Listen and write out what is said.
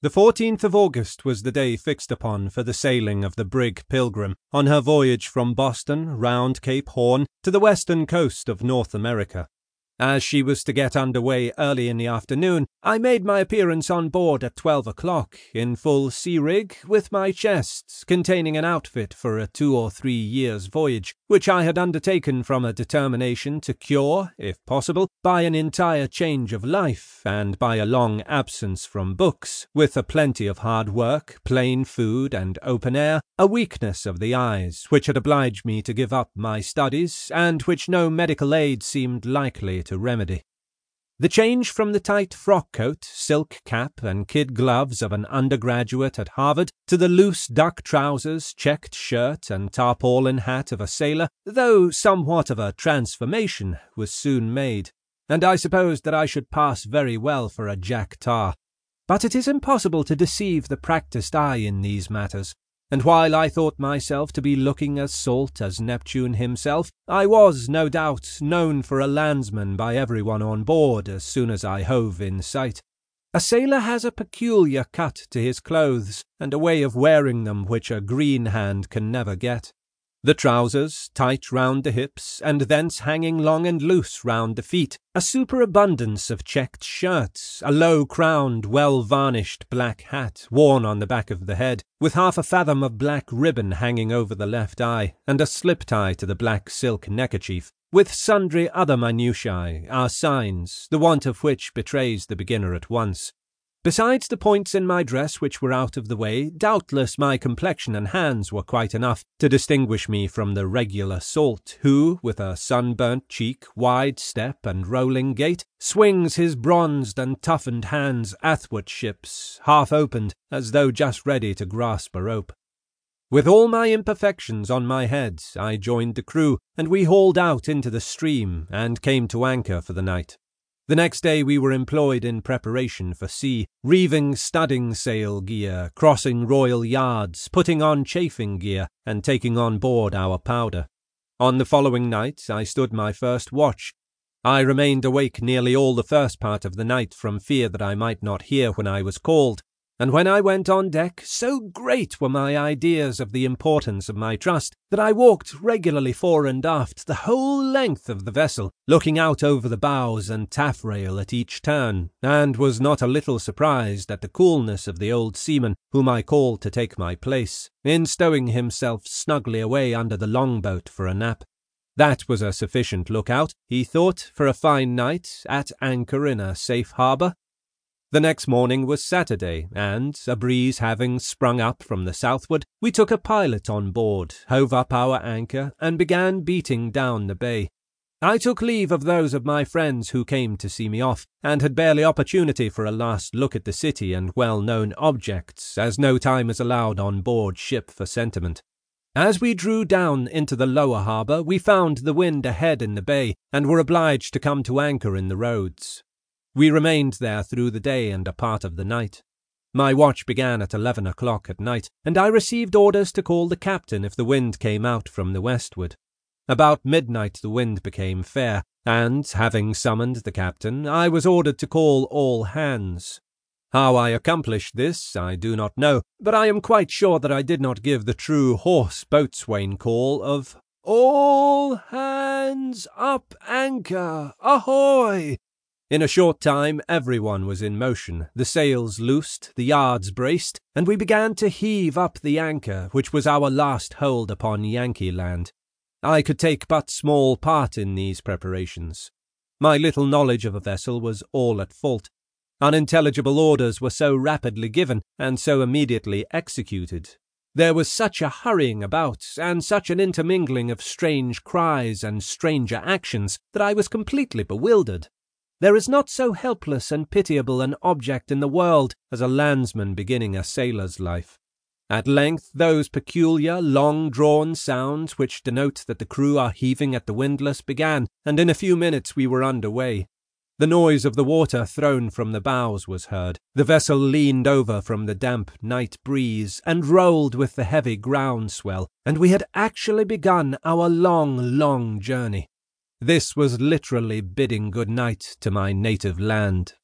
The 14th of August was the day fixed upon for the sailing of the brig Pilgrim on her voyage from Boston round Cape Horn to the western coast of North America. As she was to get under way early in the afternoon, I made my appearance on board at twelve o'clock, in full sea rig, with my chests, containing an outfit for a two or three years' voyage, which I had undertaken from a determination to cure, if possible, by an entire change of life, and by a long absence from books, with a plenty of hard work, plain food, and open air, a weakness of the eyes, which had obliged me to give up my studies, and which no medical aid seemed likely to remedy. The change from the tight frock coat, silk cap, and kid gloves of an undergraduate at Harvard to the loose duck trousers, checked shirt, and tarpaulin hat of a sailor, though somewhat of a transformation, was soon made, and I supposed that I should pass very well for a Jack Tar. But it is impossible to deceive the practised eye in these matters, and while I thought myself to be looking as salt as Neptune himself, I was, no doubt, known for a landsman by everyone on board as soon as I hove in sight. A sailor has a peculiar cut to his clothes, and a way of wearing them which a green hand can never get. The trousers tight round the hips, and thence hanging long and loose round the feet, a superabundance of checked shirts, a low crowned, well varnished black hat, worn on the back of the head, with half a fathom of black ribbon hanging over the left eye, and a slip tie to the black silk neckerchief, with sundry other minutiae, are signs, the want of which betrays the beginner at once. Besides the points in my dress which were out of the way, doubtless my complexion and hands were quite enough to distinguish me from the regular salt, who, with a sunburnt cheek, wide step, and rolling gait, swings his bronzed and toughened hands athwartships, half opened, as though just ready to grasp a rope. With all my imperfections on my head, I joined the crew, and we hauled out into the stream, and came to anchor for the night. The next day we were employed in preparation for sea, reeving studding sail gear, crossing royal yards, putting on chafing gear, and taking on board our powder. On the following night I stood my first watch. I remained awake nearly all the first part of the night from fear that I might not hear when I was called, and when I went on deck, so great were my ideas of the importance of my trust that I walked regularly fore and aft the whole length of the vessel, looking out over the bows and taffrail at each turn, and was not a little surprised at the coolness of the old seaman whom I called to take my place, in stowing himself snugly away under the longboat for a nap. That was a sufficient lookout, he thought, for a fine night at anchor in a safe harbour, the next morning was Saturday, and, a breeze having sprung up from the southward, we took a pilot on board, hove up our anchor, and began beating down the bay. I took leave of those of my friends who came to see me off, and had barely opportunity for a last look at the city and well known objects, as no time is allowed on board ship for sentiment. As we drew down into the lower harbour, we found the wind ahead in the bay, and were obliged to come to anchor in the roads. We remained there through the day and a part of the night. My watch began at eleven o'clock at night, and I received orders to call the captain if the wind came out from the westward. About midnight the wind became fair, and, having summoned the captain, I was ordered to call all hands. How I accomplished this I do not know, but I am quite sure that I did not give the true hoarse boatswain call of All hands up anchor, ahoy! In a short time everyone was in motion, the sails loosed, the yards braced, and we began to heave up the anchor, which was our last hold upon Yankee land. I could take but small part in these preparations. My little knowledge of a vessel was all at fault. Unintelligible orders were so rapidly given, and so immediately executed. There was such a hurrying about, and such an intermingling of strange cries and stranger actions, that I was completely bewildered. There is not so helpless and pitiable an object in the world as a landsman beginning a sailor's life. At length those peculiar, long drawn sounds which denote that the crew are heaving at the windlass began, and in a few minutes we were under way. The noise of the water thrown from the bows was heard. The vessel leaned over from the damp night breeze and rolled with the heavy ground swell, and we had actually begun our long, long journey. This was literally bidding good night to my native land.